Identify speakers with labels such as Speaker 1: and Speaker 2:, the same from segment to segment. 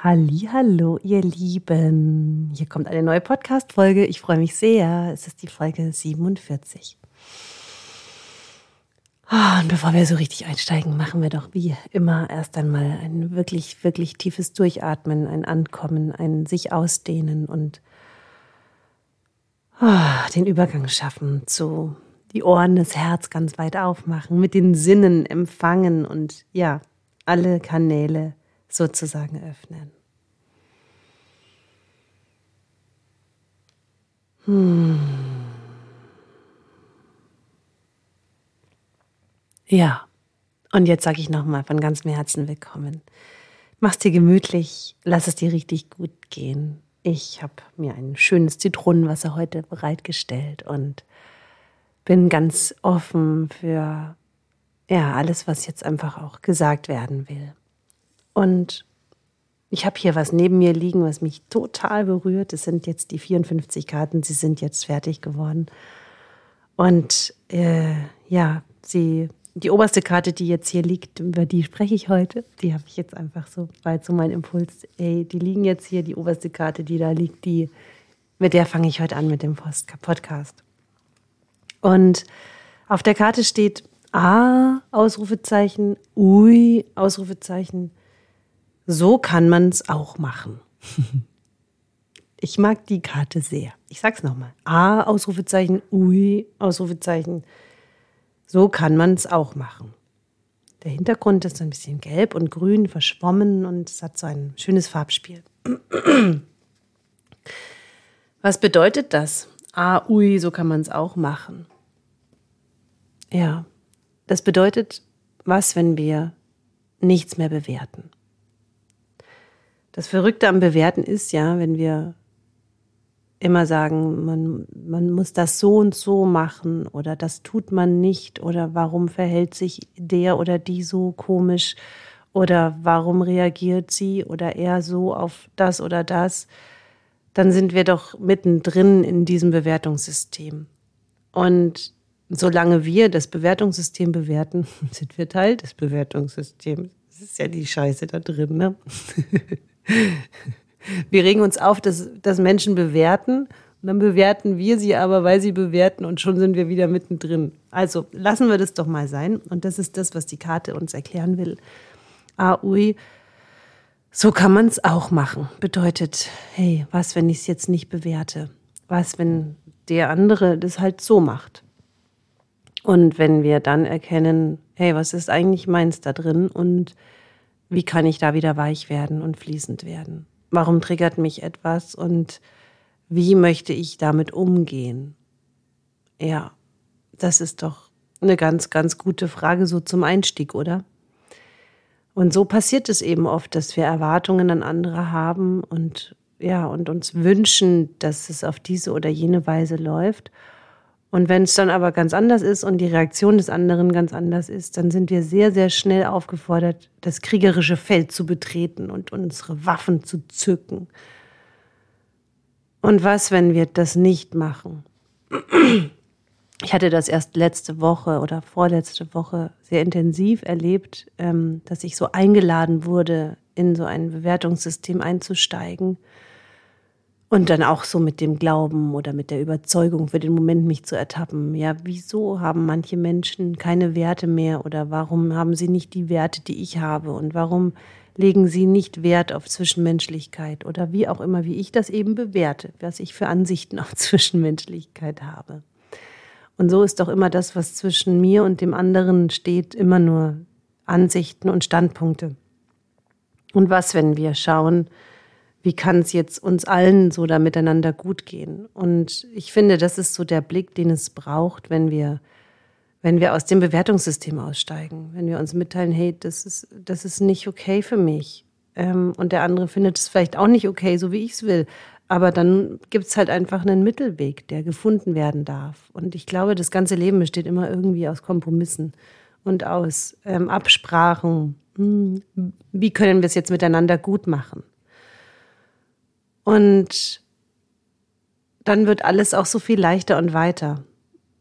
Speaker 1: Hallo, ihr Lieben. Hier kommt eine neue Podcast Folge. Ich freue mich sehr. Es ist die Folge 47. Ah, und bevor wir so richtig einsteigen, machen wir doch wie immer erst einmal ein wirklich, wirklich tiefes Durchatmen, ein Ankommen, ein sich ausdehnen und oh, den Übergang schaffen zu die Ohren, das Herz ganz weit aufmachen, mit den Sinnen empfangen und ja, alle Kanäle sozusagen öffnen. Hm. Ja, und jetzt sage ich nochmal von ganzem Herzen willkommen. Mach's dir gemütlich, lass es dir richtig gut gehen. Ich habe mir ein schönes Zitronenwasser heute bereitgestellt und bin ganz offen für ja, alles, was jetzt einfach auch gesagt werden will. Und ich habe hier was neben mir liegen, was mich total berührt. Es sind jetzt die 54 Karten, sie sind jetzt fertig geworden. Und äh, ja, sie, die oberste Karte, die jetzt hier liegt, über die spreche ich heute. Die habe ich jetzt einfach so, jetzt so mein Impuls. Ey, die liegen jetzt hier, die oberste Karte, die da liegt, die, mit der fange ich heute an mit dem Podcast. Und auf der Karte steht A, Ausrufezeichen, Ui, Ausrufezeichen. So kann man es auch machen. Ich mag die Karte sehr. Ich sag's nochmal. A, Ausrufezeichen, Ui, Ausrufezeichen. So kann man es auch machen. Der Hintergrund ist ein bisschen gelb und grün verschwommen und es hat so ein schönes Farbspiel. Was bedeutet das? Ah, ui, so kann man es auch machen. Ja, das bedeutet, was, wenn wir nichts mehr bewerten? Das Verrückte am Bewerten ist ja, wenn wir immer sagen, man, man muss das so und so machen oder das tut man nicht oder warum verhält sich der oder die so komisch oder warum reagiert sie oder er so auf das oder das, dann sind wir doch mittendrin in diesem Bewertungssystem. Und solange wir das Bewertungssystem bewerten, sind wir Teil des Bewertungssystems. Das ist ja die Scheiße da drin, ne? Wir regen uns auf, dass, dass Menschen bewerten und dann bewerten wir sie aber, weil sie bewerten und schon sind wir wieder mittendrin. Also lassen wir das doch mal sein. Und das ist das, was die Karte uns erklären will. Ah, ui, so kann man es auch machen. Bedeutet, hey, was, wenn ich es jetzt nicht bewerte? Was, wenn der andere das halt so macht? Und wenn wir dann erkennen, hey, was ist eigentlich meins da drin und wie kann ich da wieder weich werden und fließend werden? Warum triggert mich etwas und wie möchte ich damit umgehen? Ja, das ist doch eine ganz, ganz gute Frage so zum Einstieg, oder? Und so passiert es eben oft, dass wir Erwartungen an andere haben und ja, und uns wünschen, dass es auf diese oder jene Weise läuft. Und wenn es dann aber ganz anders ist und die Reaktion des anderen ganz anders ist, dann sind wir sehr, sehr schnell aufgefordert, das kriegerische Feld zu betreten und unsere Waffen zu zücken. Und was, wenn wir das nicht machen? Ich hatte das erst letzte Woche oder vorletzte Woche sehr intensiv erlebt, ähm, dass ich so eingeladen wurde, in so ein Bewertungssystem einzusteigen und dann auch so mit dem Glauben oder mit der Überzeugung für den Moment mich zu ertappen. Ja, wieso haben manche Menschen keine Werte mehr oder warum haben sie nicht die Werte, die ich habe und warum legen sie nicht Wert auf Zwischenmenschlichkeit oder wie auch immer, wie ich das eben bewerte, was ich für Ansichten auf Zwischenmenschlichkeit habe. Und so ist doch immer das, was zwischen mir und dem anderen steht, immer nur Ansichten und Standpunkte. Und was, wenn wir schauen, wie kann es jetzt uns allen so da miteinander gut gehen? Und ich finde, das ist so der Blick, den es braucht, wenn wir, wenn wir aus dem Bewertungssystem aussteigen, wenn wir uns mitteilen, hey, das ist, das ist nicht okay für mich. Ähm, und der andere findet es vielleicht auch nicht okay, so wie ich es will. Aber dann gibt es halt einfach einen Mittelweg, der gefunden werden darf. Und ich glaube, das ganze Leben besteht immer irgendwie aus Kompromissen und aus ähm, Absprachen. Hm, wie können wir es jetzt miteinander gut machen? Und dann wird alles auch so viel leichter und weiter.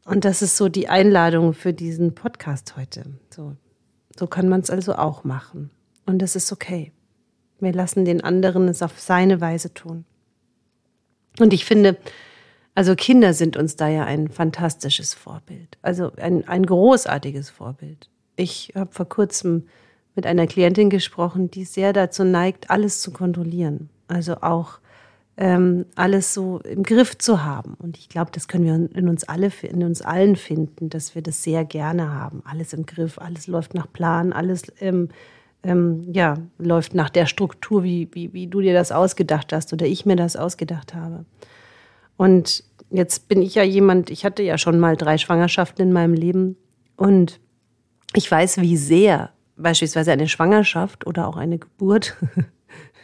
Speaker 1: Und das ist so die Einladung für diesen Podcast heute. So, so kann man es also auch machen. Und das ist okay. Wir lassen den anderen es auf seine Weise tun. Und ich finde, also Kinder sind uns da ja ein fantastisches Vorbild, also ein, ein großartiges Vorbild. Ich habe vor kurzem mit einer Klientin gesprochen, die sehr dazu neigt, alles zu kontrollieren. Also auch ähm, alles so im Griff zu haben. Und ich glaube, das können wir in uns alle, in uns allen finden, dass wir das sehr gerne haben. Alles im Griff, alles läuft nach Plan, alles ähm, ähm, ja, läuft nach der Struktur, wie, wie, wie du dir das ausgedacht hast oder ich mir das ausgedacht habe. Und jetzt bin ich ja jemand, ich hatte ja schon mal drei Schwangerschaften in meinem Leben und ich weiß, wie sehr beispielsweise eine Schwangerschaft oder auch eine Geburt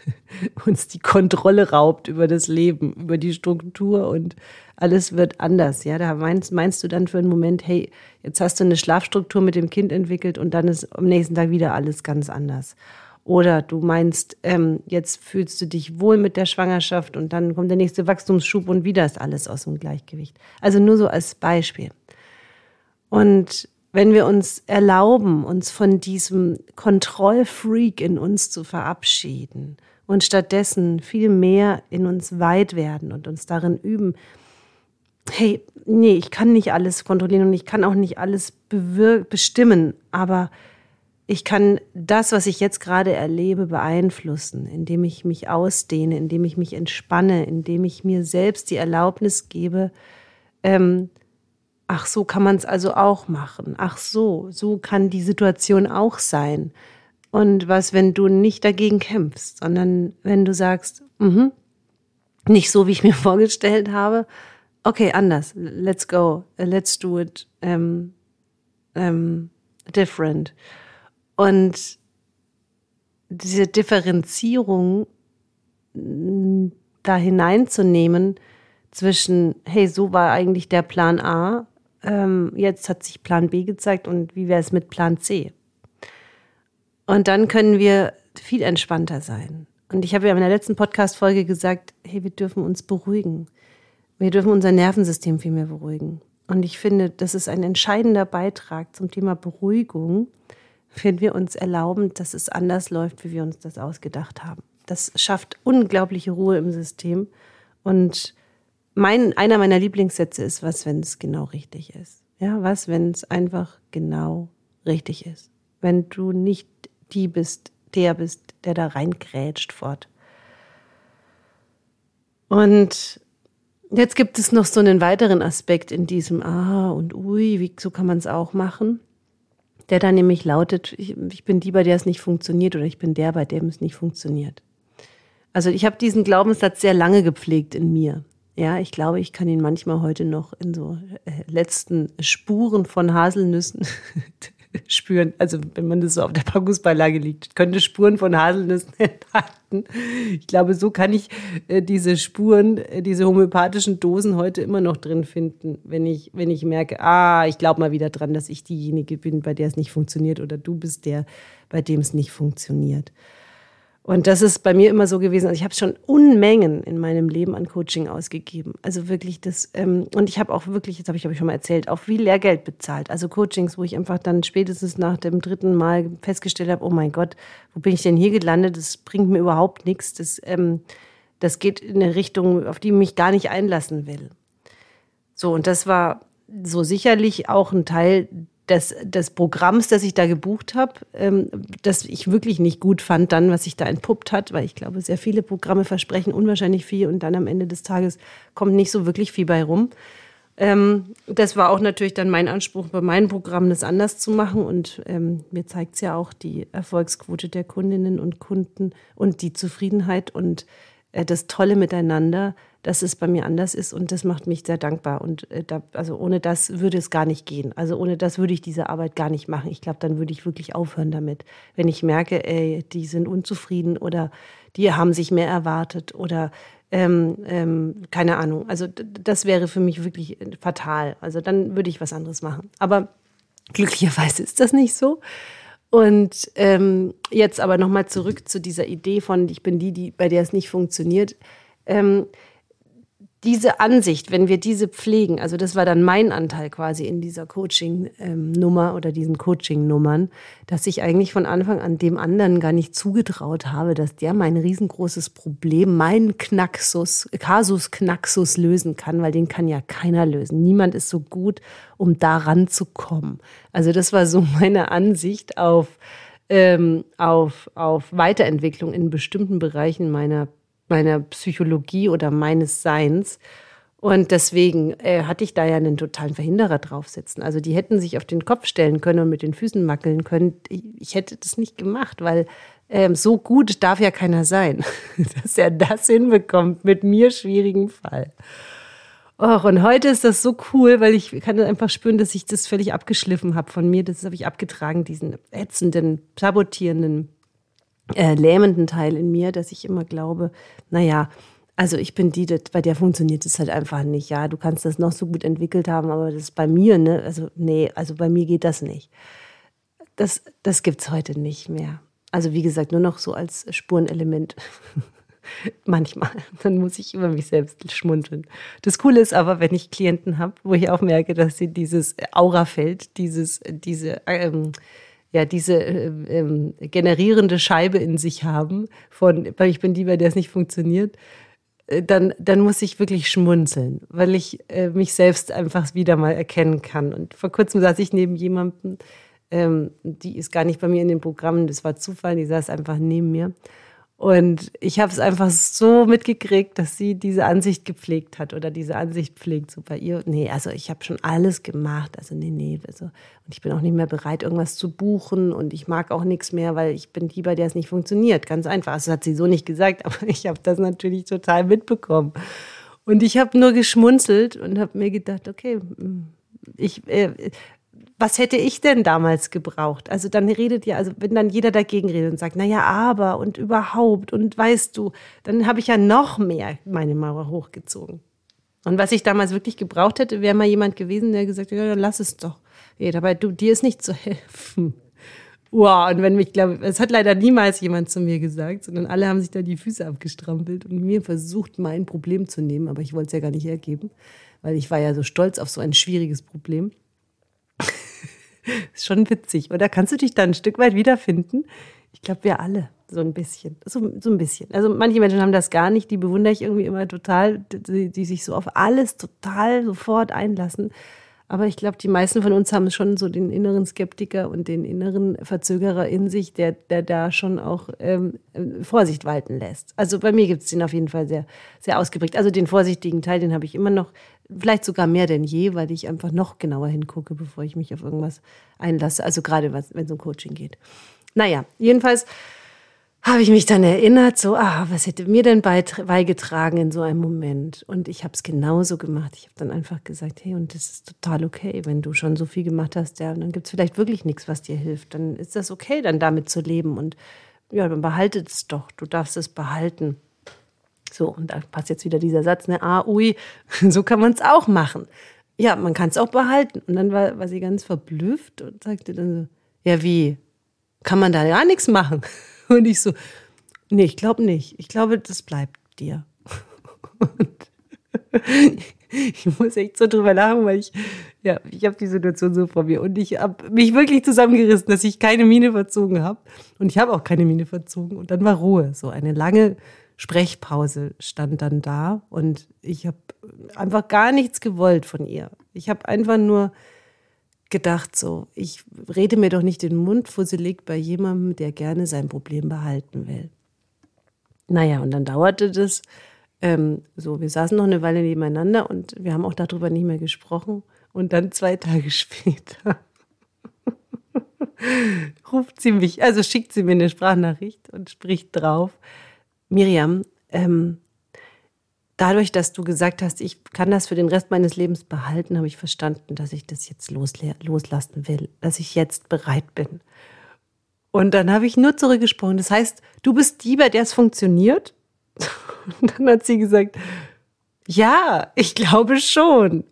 Speaker 1: uns die Kontrolle raubt über das Leben, über die Struktur und alles wird anders. Ja, da meinst, meinst du dann für einen Moment, hey, jetzt hast du eine Schlafstruktur mit dem Kind entwickelt und dann ist am nächsten Tag wieder alles ganz anders. Oder du meinst, ähm, jetzt fühlst du dich wohl mit der Schwangerschaft und dann kommt der nächste Wachstumsschub und wieder ist alles aus dem Gleichgewicht. Also nur so als Beispiel. Und wenn wir uns erlauben, uns von diesem Kontrollfreak in uns zu verabschieden und stattdessen viel mehr in uns weit werden und uns darin üben, hey, nee, ich kann nicht alles kontrollieren und ich kann auch nicht alles bestimmen, aber ich kann das, was ich jetzt gerade erlebe, beeinflussen, indem ich mich ausdehne, indem ich mich entspanne, indem ich mir selbst die Erlaubnis gebe, ähm, ach so kann man es also auch machen, ach so, so kann die Situation auch sein. Und was, wenn du nicht dagegen kämpfst, sondern wenn du sagst, mh, nicht so, wie ich mir vorgestellt habe, okay, anders, let's go, let's do it um, um, different. Und diese Differenzierung mm, da hineinzunehmen zwischen, hey, so war eigentlich der Plan A, ähm, jetzt hat sich Plan B gezeigt und wie wäre es mit Plan C? Und dann können wir viel entspannter sein. Und ich habe ja in der letzten Podcast-Folge gesagt, hey, wir dürfen uns beruhigen. Wir dürfen unser Nervensystem viel mehr beruhigen. Und ich finde, das ist ein entscheidender Beitrag zum Thema Beruhigung, wenn wir uns erlauben, dass es anders läuft, wie wir uns das ausgedacht haben. Das schafft unglaubliche Ruhe im System. Und mein, einer meiner Lieblingssätze ist, was, wenn es genau richtig ist? Ja, was, wenn es einfach genau richtig ist? Wenn du nicht die bist, der bist, der da reingrätscht fort. Und jetzt gibt es noch so einen weiteren Aspekt in diesem Ah und Ui, wie, so kann man es auch machen der dann nämlich lautet, ich, ich bin die, bei der es nicht funktioniert oder ich bin der, bei dem es nicht funktioniert. Also ich habe diesen Glaubenssatz sehr lange gepflegt in mir. Ja, ich glaube, ich kann ihn manchmal heute noch in so äh, letzten Spuren von Haselnüssen spüren. Also wenn man das so auf der Packungsbeilage liegt, könnte Spuren von Haselnüssen enthalten. Ich glaube, so kann ich äh, diese Spuren, äh, diese homöopathischen Dosen heute immer noch drin finden, wenn ich, wenn ich merke, ah, ich glaube mal wieder dran, dass ich diejenige bin, bei der es nicht funktioniert oder du bist der, bei dem es nicht funktioniert. Und das ist bei mir immer so gewesen. Also ich habe schon Unmengen in meinem Leben an Coaching ausgegeben. Also wirklich das, ähm, und ich habe auch wirklich, jetzt habe ich, glaube ich, schon mal erzählt, auch viel Lehrgeld bezahlt. Also Coachings, wo ich einfach dann spätestens nach dem dritten Mal festgestellt habe, oh mein Gott, wo bin ich denn hier gelandet? Das bringt mir überhaupt nichts. Das, ähm, das geht in eine Richtung, auf die ich mich gar nicht einlassen will. So, und das war so sicherlich auch ein Teil des, des Programms, das ich da gebucht habe, ähm, das ich wirklich nicht gut fand, dann, was sich da entpuppt hat, weil ich glaube, sehr viele Programme versprechen unwahrscheinlich viel und dann am Ende des Tages kommt nicht so wirklich viel bei rum. Ähm, das war auch natürlich dann mein Anspruch bei meinem Programm, das anders zu machen. Und ähm, mir zeigt es ja auch die Erfolgsquote der Kundinnen und Kunden und die Zufriedenheit und äh, das tolle Miteinander, dass es bei mir anders ist und das macht mich sehr dankbar. Und äh, da, also ohne das würde es gar nicht gehen. Also ohne das würde ich diese Arbeit gar nicht machen. Ich glaube, dann würde ich wirklich aufhören damit. Wenn ich merke, ey, die sind unzufrieden oder die haben sich mehr erwartet oder ähm, ähm, keine Ahnung. Also das wäre für mich wirklich äh, fatal. Also dann würde ich was anderes machen. Aber glücklicherweise ist das nicht so. Und ähm, jetzt aber nochmal zurück zu dieser Idee von, ich bin die, die, bei der es nicht funktioniert. Ähm, diese Ansicht, wenn wir diese pflegen, also das war dann mein Anteil quasi in dieser Coaching-Nummer ähm, oder diesen Coaching-Nummern, dass ich eigentlich von Anfang an dem anderen gar nicht zugetraut habe, dass der mein riesengroßes Problem, meinen Knaxus, Kasus Knaxus lösen kann, weil den kann ja keiner lösen. Niemand ist so gut, um da ranzukommen. Also das war so meine Ansicht auf, ähm, auf, auf Weiterentwicklung in bestimmten Bereichen meiner meiner Psychologie oder meines Seins. Und deswegen äh, hatte ich da ja einen totalen Verhinderer draufsitzen. Also die hätten sich auf den Kopf stellen können und mit den Füßen mackeln können. Ich, ich hätte das nicht gemacht, weil ähm, so gut darf ja keiner sein, dass er das hinbekommt mit mir schwierigen Fall. Och, und heute ist das so cool, weil ich kann einfach spüren, dass ich das völlig abgeschliffen habe von mir. Das habe ich abgetragen, diesen ätzenden, sabotierenden äh, lähmenden Teil in mir, dass ich immer glaube, naja, also ich bin die, bei der funktioniert es halt einfach nicht. Ja, du kannst das noch so gut entwickelt haben, aber das ist bei mir, ne? Also nee, also bei mir geht das nicht. Das, das gibt es heute nicht mehr. Also wie gesagt, nur noch so als Spurenelement. Manchmal. Dann muss ich über mich selbst schmunzeln. Das Coole ist aber, wenn ich Klienten habe, wo ich auch merke, dass sie dieses Aurafeld, dieses, diese ähm, ja diese äh, ähm, generierende Scheibe in sich haben, von, weil ich bin die, bei der es nicht funktioniert, äh, dann, dann muss ich wirklich schmunzeln, weil ich äh, mich selbst einfach wieder mal erkennen kann. Und vor kurzem saß ich neben jemandem, ähm, die ist gar nicht bei mir in den Programmen, das war Zufall, die saß einfach neben mir. Und ich habe es einfach so mitgekriegt, dass sie diese Ansicht gepflegt hat oder diese Ansicht pflegt. So bei ihr, nee, also ich habe schon alles gemacht. Also nee, nee. Also, und ich bin auch nicht mehr bereit, irgendwas zu buchen. Und ich mag auch nichts mehr, weil ich bin die, bei der es nicht funktioniert. Ganz einfach. Also, das hat sie so nicht gesagt, aber ich habe das natürlich total mitbekommen. Und ich habe nur geschmunzelt und habe mir gedacht, okay, ich, äh, was hätte ich denn damals gebraucht? Also dann redet ja, also wenn dann jeder dagegen redet und sagt, naja, aber und überhaupt und weißt du, dann habe ich ja noch mehr meine Mauer hochgezogen. Und was ich damals wirklich gebraucht hätte, wäre mal jemand gewesen, der gesagt hätte, ja, dann lass es doch. Nee, dabei, du, dir ist nicht zu helfen. Wow, und wenn mich, glaube es hat leider niemals jemand zu mir gesagt, sondern alle haben sich da die Füße abgestrampelt und mir versucht, mein Problem zu nehmen, aber ich wollte es ja gar nicht hergeben, weil ich war ja so stolz auf so ein schwieriges Problem. ist schon witzig, oder? Kannst du dich da ein Stück weit wiederfinden? Ich glaube, wir alle. So ein bisschen. So, so ein bisschen. Also manche Menschen haben das gar nicht, die bewundere ich irgendwie immer total, die, die sich so auf alles total sofort einlassen. Aber ich glaube, die meisten von uns haben schon so den inneren Skeptiker und den inneren Verzögerer in sich, der, der da schon auch ähm, Vorsicht walten lässt. Also bei mir gibt es den auf jeden Fall sehr, sehr ausgeprägt. Also den vorsichtigen Teil, den habe ich immer noch, vielleicht sogar mehr denn je, weil ich einfach noch genauer hingucke, bevor ich mich auf irgendwas einlasse. Also gerade wenn es um Coaching geht. Naja, jedenfalls habe ich mich dann erinnert, so, ah, was hätte mir denn beigetragen in so einem Moment? Und ich habe es genauso gemacht. Ich habe dann einfach gesagt, hey, und das ist total okay, wenn du schon so viel gemacht hast, ja, dann gibt es vielleicht wirklich nichts, was dir hilft. Dann ist das okay, dann damit zu leben. Und ja, dann behalte es doch. Du darfst es behalten. So, und da passt jetzt wieder dieser Satz, ne, ah, ui, so kann man es auch machen. Ja, man kann es auch behalten. Und dann war, war sie ganz verblüfft und sagte dann so, ja, wie? Kann man da gar nichts machen? Und ich so, nee, ich glaube nicht. Ich glaube, das bleibt dir. Und ich muss echt so drüber lachen, weil ich, ja, ich habe die Situation so vor mir und ich habe mich wirklich zusammengerissen, dass ich keine Miene verzogen habe. Und ich habe auch keine Miene verzogen. Und dann war Ruhe. So eine lange Sprechpause stand dann da und ich habe einfach gar nichts gewollt von ihr. Ich habe einfach nur gedacht, so, ich rede mir doch nicht den Mund fusselig bei jemandem, der gerne sein Problem behalten will. Naja, und dann dauerte das ähm, so, wir saßen noch eine Weile nebeneinander und wir haben auch darüber nicht mehr gesprochen. Und dann zwei Tage später ruft sie mich, also schickt sie mir eine Sprachnachricht und spricht drauf. Miriam, ähm, dadurch, dass du gesagt hast, ich kann das für den Rest meines Lebens behalten, habe ich verstanden, dass ich das jetzt loslassen will, dass ich jetzt bereit bin. Und dann habe ich nur zurückgesprochen. Das heißt, du bist die, bei der es funktioniert? Und dann hat sie gesagt, ja, ich glaube schon.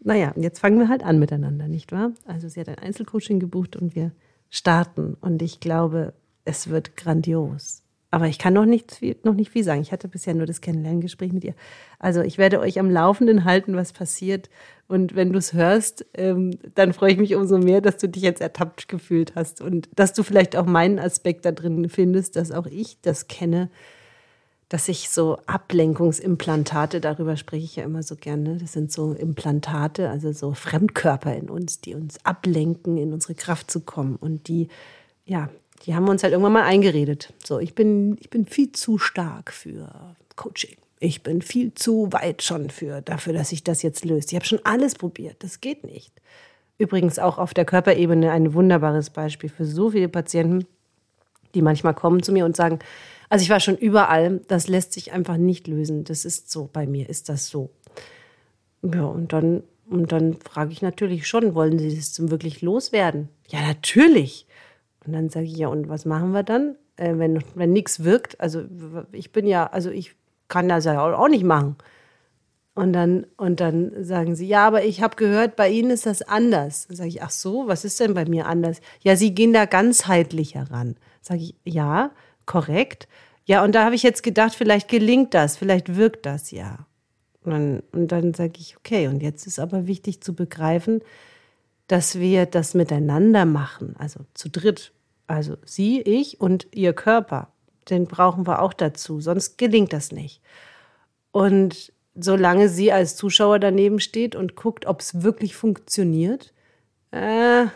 Speaker 1: Naja, jetzt fangen wir halt an miteinander, nicht wahr? Also sie hat ein Einzelcoaching gebucht und wir starten. Und ich glaube, es wird grandios. Aber ich kann noch nicht, noch nicht viel sagen. Ich hatte bisher nur das Kennenlerngespräch mit ihr. Also ich werde euch am Laufenden halten, was passiert. Und wenn du es hörst, ähm, dann freue ich mich umso mehr, dass du dich jetzt ertappt gefühlt hast und dass du vielleicht auch meinen Aspekt da drin findest, dass auch ich das kenne, dass ich so Ablenkungsimplantate, darüber spreche ich ja immer so gerne, das sind so Implantate, also so Fremdkörper in uns, die uns ablenken, in unsere Kraft zu kommen. Und die, ja, die haben uns halt irgendwann mal eingeredet. So, ich bin, ich bin viel zu stark für Coaching. Ich bin viel zu weit schon für dafür, dass sich das jetzt löst. Ich habe schon alles probiert. Das geht nicht. Übrigens auch auf der Körperebene ein wunderbares Beispiel für so viele Patienten, die manchmal kommen zu mir und sagen, also ich war schon überall, das lässt sich einfach nicht lösen. Das ist so, bei mir ist das so. Ja, und dann, und dann frage ich natürlich schon, wollen Sie das wirklich loswerden? Ja, natürlich. Und dann sage ich, ja, und was machen wir dann, äh, wenn, wenn nichts wirkt? Also ich bin ja, also ich kann das ja auch nicht machen. Und dann, und dann sagen sie, ja, aber ich habe gehört, bei Ihnen ist das anders. Dann sage ich, ach so, was ist denn bei mir anders? Ja, Sie gehen da ganzheitlich heran. Sage ich, ja, korrekt. Ja, und da habe ich jetzt gedacht, vielleicht gelingt das, vielleicht wirkt das ja. Und dann, und dann sage ich, okay, und jetzt ist aber wichtig zu begreifen, dass wir das miteinander machen, also zu dritt. Also Sie, ich und Ihr Körper. Den brauchen wir auch dazu, sonst gelingt das nicht. Und solange sie als Zuschauer daneben steht und guckt, ob es wirklich funktioniert, äh,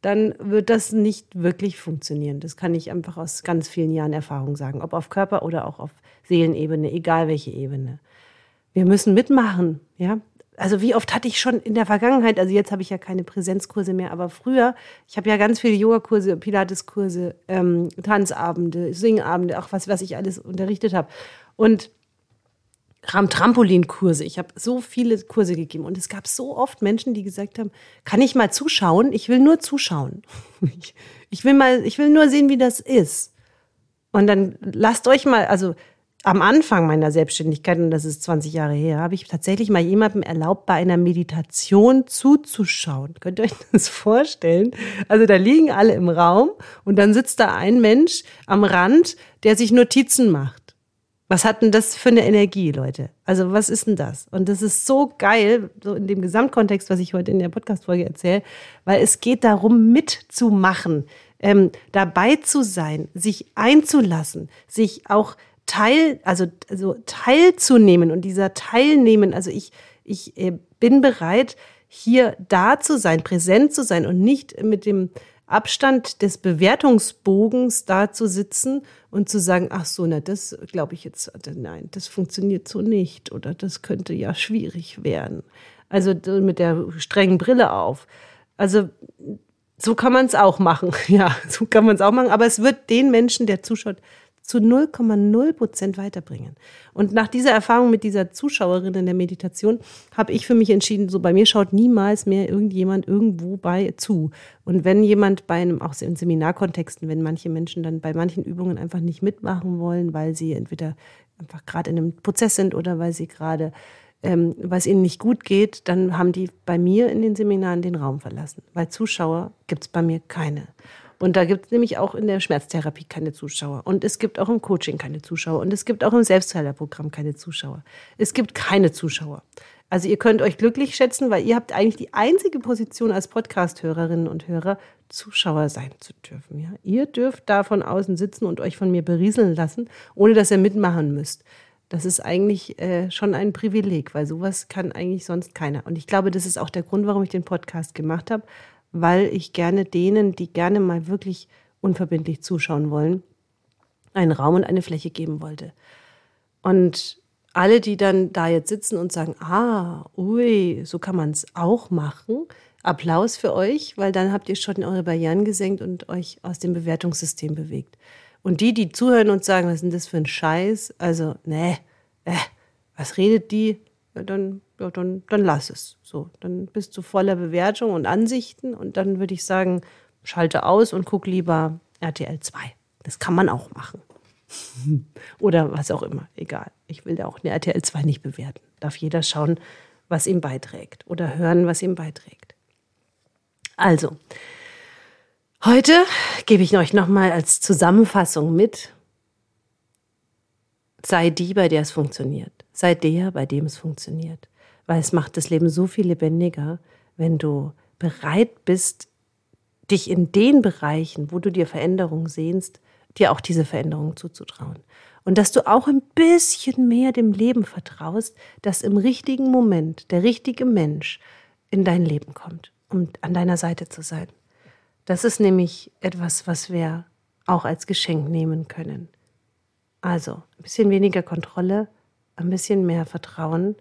Speaker 1: dann wird das nicht wirklich funktionieren. Das kann ich einfach aus ganz vielen Jahren Erfahrung sagen, ob auf Körper oder auch auf Seelenebene, egal welche Ebene. Wir müssen mitmachen, ja also wie oft hatte ich schon in der Vergangenheit, also jetzt habe ich ja keine Präsenzkurse mehr, aber früher, ich habe ja ganz viele Yogakurse, Pilateskurse, ähm, Tanzabende, Singabende, auch was, was ich alles unterrichtet habe. Und Trampolinkurse. Ich habe so viele Kurse gegeben und es gab so oft Menschen, die gesagt haben, kann ich mal zuschauen? Ich will nur zuschauen. Ich will mal, ich will nur sehen, wie das ist. Und dann lasst euch mal, also am Anfang meiner Selbstständigkeit, und das ist 20 Jahre her, habe ich tatsächlich mal jemandem erlaubt, bei einer Meditation zuzuschauen. Könnt ihr euch das vorstellen? Also da liegen alle im Raum und dann sitzt da ein Mensch am Rand, der sich Notizen macht. Was hat denn das für eine Energie, Leute? Also was ist denn das? Und das ist so geil, so in dem Gesamtkontext, was ich heute in der Podcast-Folge erzähle, weil es geht darum, mitzumachen, ähm, dabei zu sein, sich einzulassen, sich auch teil, also, also teilzunehmen und dieser Teilnehmen, also ich, ich äh, bin bereit, hier da zu sein, präsent zu sein und nicht mit dem Abstand des Bewertungsbogens da zu sitzen und zu sagen, ach so, na, das glaube ich jetzt, nein, das funktioniert so nicht oder das könnte ja schwierig werden. Also mit der strengen Brille auf. Also so kann man es auch machen. Ja, so kann man es auch machen. Aber es wird den Menschen, der zuschaut, zu 0,0 Prozent weiterbringen. Und nach dieser Erfahrung mit dieser Zuschauerin in der Meditation habe ich für mich entschieden, so bei mir schaut niemals mehr irgendjemand irgendwo bei zu. Und wenn jemand bei einem, auch in Seminarkontexten, wenn manche Menschen dann bei manchen Übungen einfach nicht mitmachen wollen, weil sie entweder einfach gerade in einem Prozess sind oder weil sie gerade ähm, weil ihnen nicht gut geht, dann haben die bei mir in den Seminaren den Raum verlassen. Weil Zuschauer gibt es bei mir keine. Und da gibt es nämlich auch in der Schmerztherapie keine Zuschauer. Und es gibt auch im Coaching keine Zuschauer. Und es gibt auch im Selbstheilerprogramm keine Zuschauer. Es gibt keine Zuschauer. Also ihr könnt euch glücklich schätzen, weil ihr habt eigentlich die einzige Position als Podcast-Hörerinnen und Hörer, Zuschauer sein zu dürfen. Ja? Ihr dürft da von außen sitzen und euch von mir berieseln lassen, ohne dass ihr mitmachen müsst. Das ist eigentlich äh, schon ein Privileg, weil sowas kann eigentlich sonst keiner. Und ich glaube, das ist auch der Grund, warum ich den Podcast gemacht habe, weil ich gerne denen, die gerne mal wirklich unverbindlich zuschauen wollen, einen Raum und eine Fläche geben wollte. Und alle, die dann da jetzt sitzen und sagen, ah, ui, so kann man es auch machen, Applaus für euch, weil dann habt ihr schon eure Barrieren gesenkt und euch aus dem Bewertungssystem bewegt. Und die, die zuhören und sagen, was ist denn das für ein Scheiß? Also, ne, äh, was redet die? Ja, dann, ja, dann, dann lass es. So, dann bist du voller Bewertung und Ansichten und dann würde ich sagen, schalte aus und guck lieber RTL 2. Das kann man auch machen. Oder was auch immer, egal. Ich will da auch eine RTL 2 nicht bewerten. Darf jeder schauen, was ihm beiträgt oder hören, was ihm beiträgt. Also, heute gebe ich euch nochmal als Zusammenfassung mit, sei die, bei der es funktioniert. Sei der, bei dem es funktioniert. Weil es macht das Leben so viel lebendiger, wenn du bereit bist, dich in den Bereichen, wo du dir Veränderung sehnst, dir auch diese Veränderung zuzutrauen. Und dass du auch ein bisschen mehr dem Leben vertraust, dass im richtigen Moment der richtige Mensch in dein Leben kommt, um an deiner Seite zu sein. Das ist nämlich etwas, was wir auch als Geschenk nehmen können. Also ein bisschen weniger Kontrolle, ein bisschen mehr Vertrauen,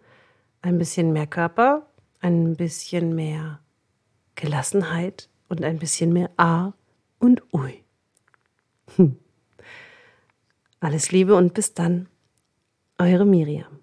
Speaker 1: ein bisschen mehr Körper, ein bisschen mehr Gelassenheit und ein bisschen mehr A und Ui. Hm. Alles Liebe und bis dann, eure Miriam.